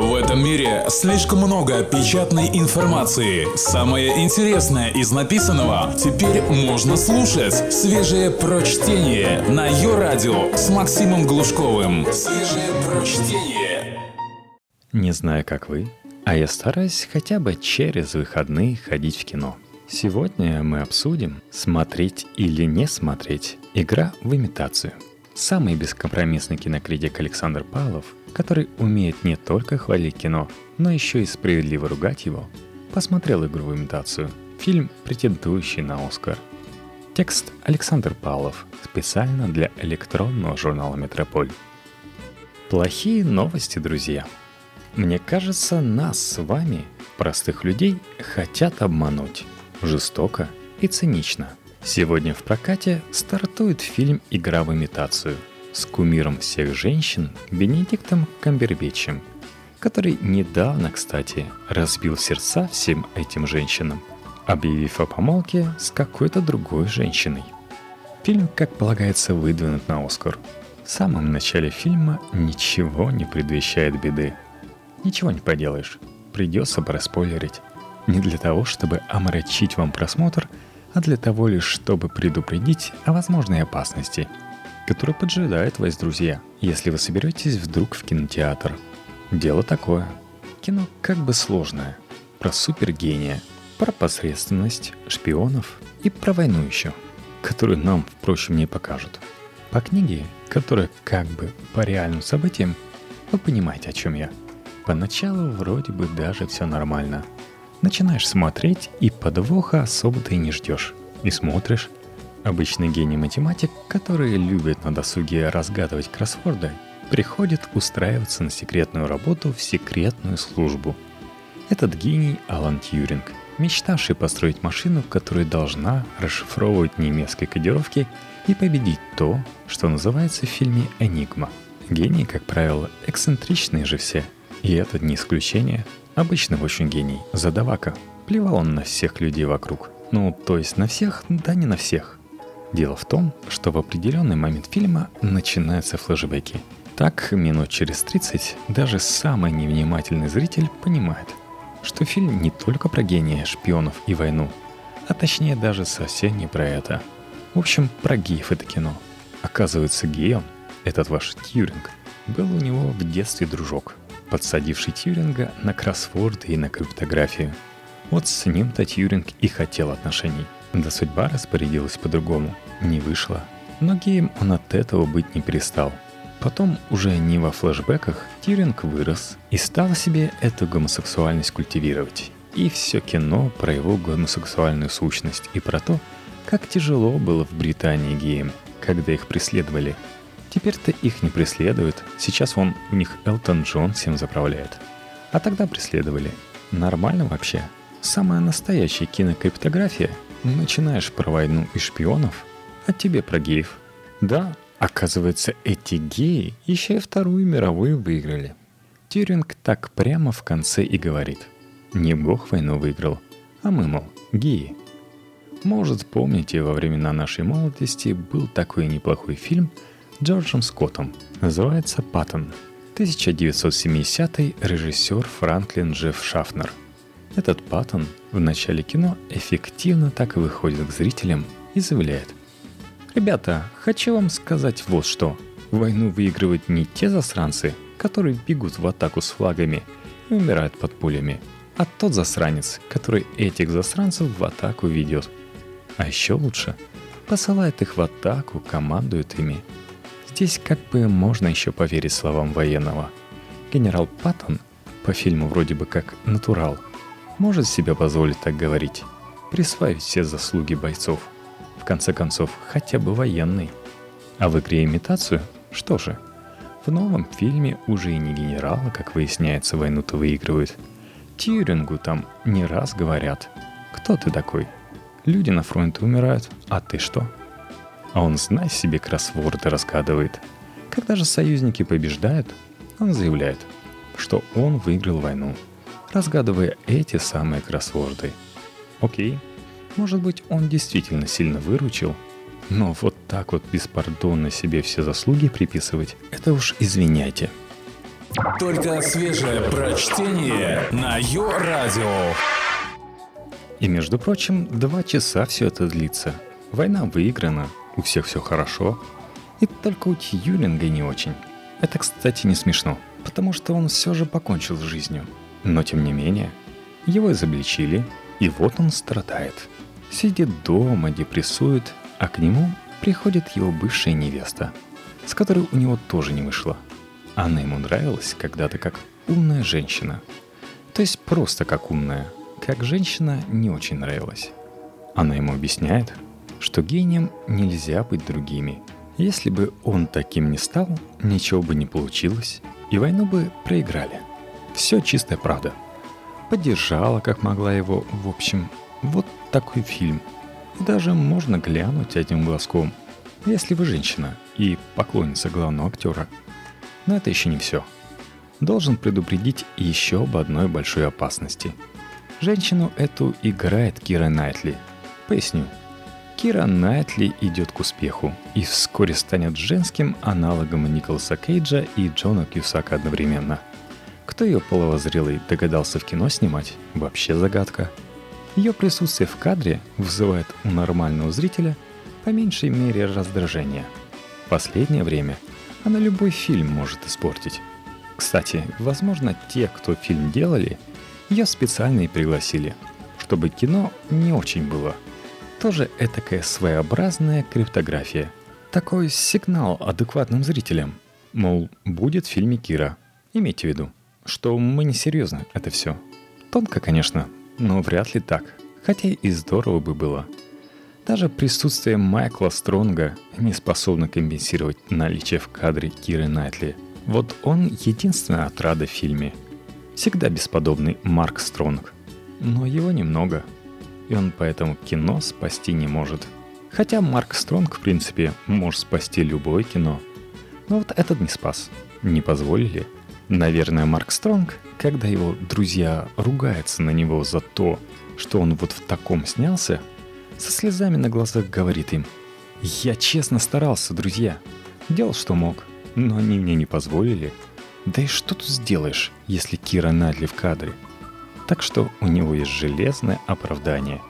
В этом мире слишком много печатной информации. Самое интересное из написанного теперь можно слушать. Свежее прочтение на ее радио с Максимом Глушковым. Свежее прочтение. Не знаю, как вы, а я стараюсь хотя бы через выходные ходить в кино. Сегодня мы обсудим, смотреть или не смотреть «Игра в имитацию». Самый бескомпромиссный кинокритик Александр Павлов, который умеет не только хвалить кино, но еще и справедливо ругать его, посмотрел «Игру в имитацию», фильм, претендующий на Оскар. Текст Александр Павлов специально для электронного журнала «Метрополь». Плохие новости, друзья. Мне кажется, нас с вами, простых людей, хотят обмануть. Жестоко и цинично – Сегодня в прокате стартует фильм «Игра в имитацию» с кумиром всех женщин Бенедиктом Камбербечем, который недавно, кстати, разбил сердца всем этим женщинам, объявив о помолвке с какой-то другой женщиной. Фильм, как полагается, выдвинут на Оскар. В самом начале фильма ничего не предвещает беды. Ничего не поделаешь, придется проспойлерить. Не для того, чтобы омрачить вам просмотр – а для того лишь, чтобы предупредить о возможной опасности, которая поджидает вас, друзья, если вы соберетесь вдруг в кинотеатр. Дело такое. Кино как бы сложное. Про супергения, про посредственность, шпионов и про войну еще, которую нам, впрочем, не покажут. По книге, которая как бы по реальным событиям, вы понимаете, о чем я. Поначалу вроде бы даже все нормально – Начинаешь смотреть, и подвоха особо ты не ждешь. И смотришь. Обычный гений математик, который любит на досуге разгадывать кроссворды, приходит устраиваться на секретную работу в секретную службу. Этот гений Алан Тьюринг, мечтавший построить машину, которая должна расшифровывать немецкие кодировки и победить то, что называется в фильме «Энигма». Гении, как правило, эксцентричные же все, и этот не исключение – Обычный очень гений, задавака. Плевал он на всех людей вокруг. Ну, то есть на всех, да не на всех. Дело в том, что в определенный момент фильма начинаются флешбеки. Так, минут через 30 даже самый невнимательный зритель понимает, что фильм не только про гения, шпионов и войну, а точнее даже совсем не про это. В общем, про геев это кино. Оказывается, геем, этот ваш Тьюринг, был у него в детстве дружок – подсадивший Тьюринга на кроссворды и на криптографию. Вот с ним-то Тьюринг и хотел отношений. Да судьба распорядилась по-другому. Не вышло. Но геем он от этого быть не перестал. Потом, уже не во флэшбэках, Тьюринг вырос и стал себе эту гомосексуальность культивировать. И все кино про его гомосексуальную сущность и про то, как тяжело было в Британии геям, когда их преследовали – Теперь-то их не преследуют. Сейчас вон у них Элтон Джон всем заправляет. А тогда преследовали. Нормально вообще. Самая настоящая кинокриптография. Начинаешь про войну и шпионов, а тебе про геев. Да, оказывается, эти геи еще и Вторую мировую выиграли. Тюринг так прямо в конце и говорит. Не бог войну выиграл, а мы, мол, геи. Может, помните, во времена нашей молодости был такой неплохой фильм – Джорджем Скоттом. Называется «Паттон». 1970-й режиссер Франклин Джефф Шафнер. Этот Паттон в начале кино эффективно так и выходит к зрителям и заявляет. «Ребята, хочу вам сказать вот что. Войну выигрывают не те засранцы, которые бегут в атаку с флагами и умирают под пулями, а тот засранец, который этих засранцев в атаку ведет. А еще лучше – посылает их в атаку, командует ими – Здесь как бы можно еще поверить словам военного. Генерал Паттон, по фильму вроде бы как натурал, может себе позволить так говорить, присваивать все заслуги бойцов. В конце концов, хотя бы военный. А в игре имитацию? Что же? В новом фильме уже и не генерала, как выясняется, войну-то выигрывают. Тьюрингу там не раз говорят. Кто ты такой? Люди на фронте умирают, а ты что? А он, знай себе, кроссворды разгадывает. Когда же союзники побеждают, он заявляет, что он выиграл войну, разгадывая эти самые кроссворды. Окей, может быть, он действительно сильно выручил, но вот так вот беспардонно себе все заслуги приписывать, это уж извиняйте. Только свежее прочтение на Йо-Радио. И, между прочим, два часа все это длится. Война выиграна, у всех все хорошо. И только у Тьюринга не очень. Это, кстати, не смешно, потому что он все же покончил с жизнью. Но, тем не менее, его изобличили, и вот он страдает. Сидит дома, депрессует, а к нему приходит его бывшая невеста, с которой у него тоже не вышло. Она ему нравилась когда-то как умная женщина. То есть просто как умная. Как женщина не очень нравилась. Она ему объясняет, что гением нельзя быть другими. Если бы он таким не стал, ничего бы не получилось, и войну бы проиграли. Все чистая правда. Поддержала, как могла его, в общем, вот такой фильм. И даже можно глянуть этим глазком, если вы женщина и поклонница главного актера. Но это еще не все. Должен предупредить еще об одной большой опасности. Женщину эту играет Кира Найтли. Поясню. Кира Найтли идет к успеху и вскоре станет женским аналогом Николаса Кейджа и Джона Кьюсака одновременно. Кто ее половозрелый догадался в кино снимать, вообще загадка. Ее присутствие в кадре вызывает у нормального зрителя по меньшей мере раздражение. В последнее время она любой фильм может испортить. Кстати, возможно, те, кто фильм делали, ее специально и пригласили, чтобы кино не очень было – тоже этакая своеобразная криптография. Такой сигнал адекватным зрителям. Мол, будет в фильме Кира. Имейте в виду, что мы не серьезно это все. Тонко, конечно, но вряд ли так. Хотя и здорово бы было. Даже присутствие Майкла Стронга не способно компенсировать наличие в кадре Киры Найтли. Вот он единственная отрада в фильме. Всегда бесподобный Марк Стронг. Но его немного – и он поэтому кино спасти не может. Хотя Марк Стронг, в принципе, может спасти любое кино. Но вот этот не спас. Не позволили. Наверное, Марк Стронг, когда его друзья ругаются на него за то, что он вот в таком снялся, со слезами на глазах говорит им, «Я честно старался, друзья. Делал, что мог, но они мне не позволили. Да и что тут сделаешь, если Кира Надли в кадре?» Так что у него есть железное оправдание.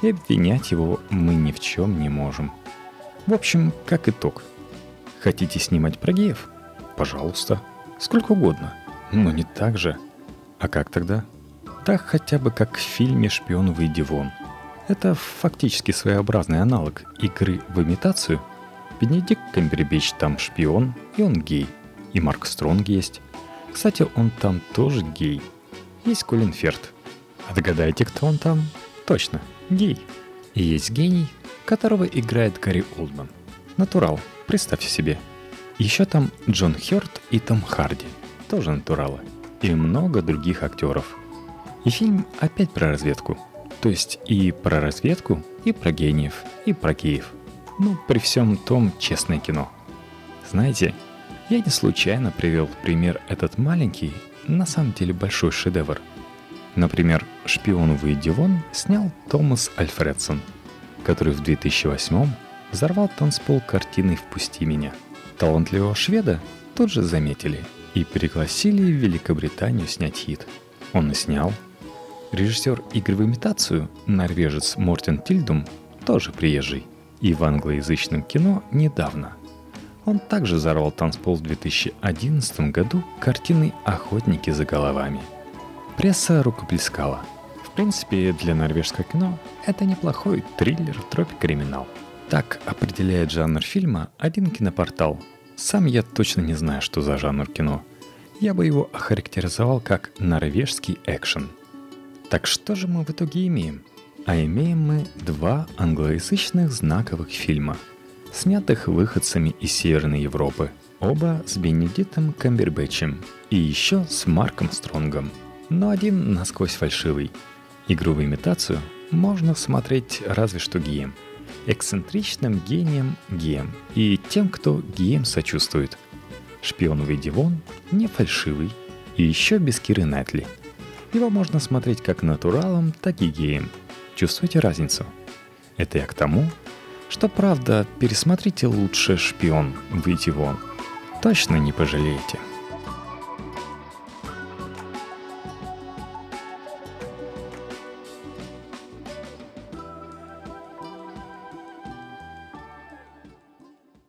И обвинять его мы ни в чем не можем. В общем, как итог. Хотите снимать про геев? Пожалуйста. Сколько угодно. Но не так же. А как тогда? Так хотя бы как в фильме «Шпион, выйди вон». Это фактически своеобразный аналог игры в имитацию. Бенедикт Камбербич там шпион, и он гей. И Марк Стронг есть. Кстати, он там тоже гей – есть Колин Ферт. А кто он там? Точно, гей. И есть гений, которого играет Гарри Олдман. Натурал, представьте себе. Еще там Джон Хёрд и Том Харди, тоже натуралы. И много других актеров. И фильм опять про разведку. То есть и про разведку, и про гениев, и про геев. Ну, при всем том, честное кино. Знаете, я не случайно привел в пример этот маленький на самом деле большой шедевр. Например, «Шпион выйди вон» снял Томас Альфредсон, который в 2008 взорвал танцпол картиной «Впусти меня». Талантливого шведа тут же заметили и пригласили в Великобританию снять хит. Он и снял. Режиссер игры в имитацию, норвежец Мортен Тильдум, тоже приезжий, и в англоязычном кино недавно – он также взорвал танцпол в 2011 году картиной «Охотники за головами». Пресса рукоплескала. В принципе, для норвежского кино это неплохой триллер тропик-криминал. Так определяет жанр фильма один кинопортал. Сам я точно не знаю, что за жанр кино. Я бы его охарактеризовал как норвежский экшен. Так что же мы в итоге имеем? А имеем мы два англоязычных знаковых фильма – снятых выходцами из Северной Европы. Оба с Бенедиктом Камбербэтчем и еще с Марком Стронгом, но один насквозь фальшивый. Игру в имитацию можно смотреть разве что геем. Эксцентричным гением геем и тем, кто геем сочувствует. Шпион выйди вон не фальшивый и еще без Киры Найтли. Его можно смотреть как натуралом, так и геем. Чувствуете разницу? Это я к тому, что правда, пересмотрите лучше «Шпион. Выйти вон». Точно не пожалеете.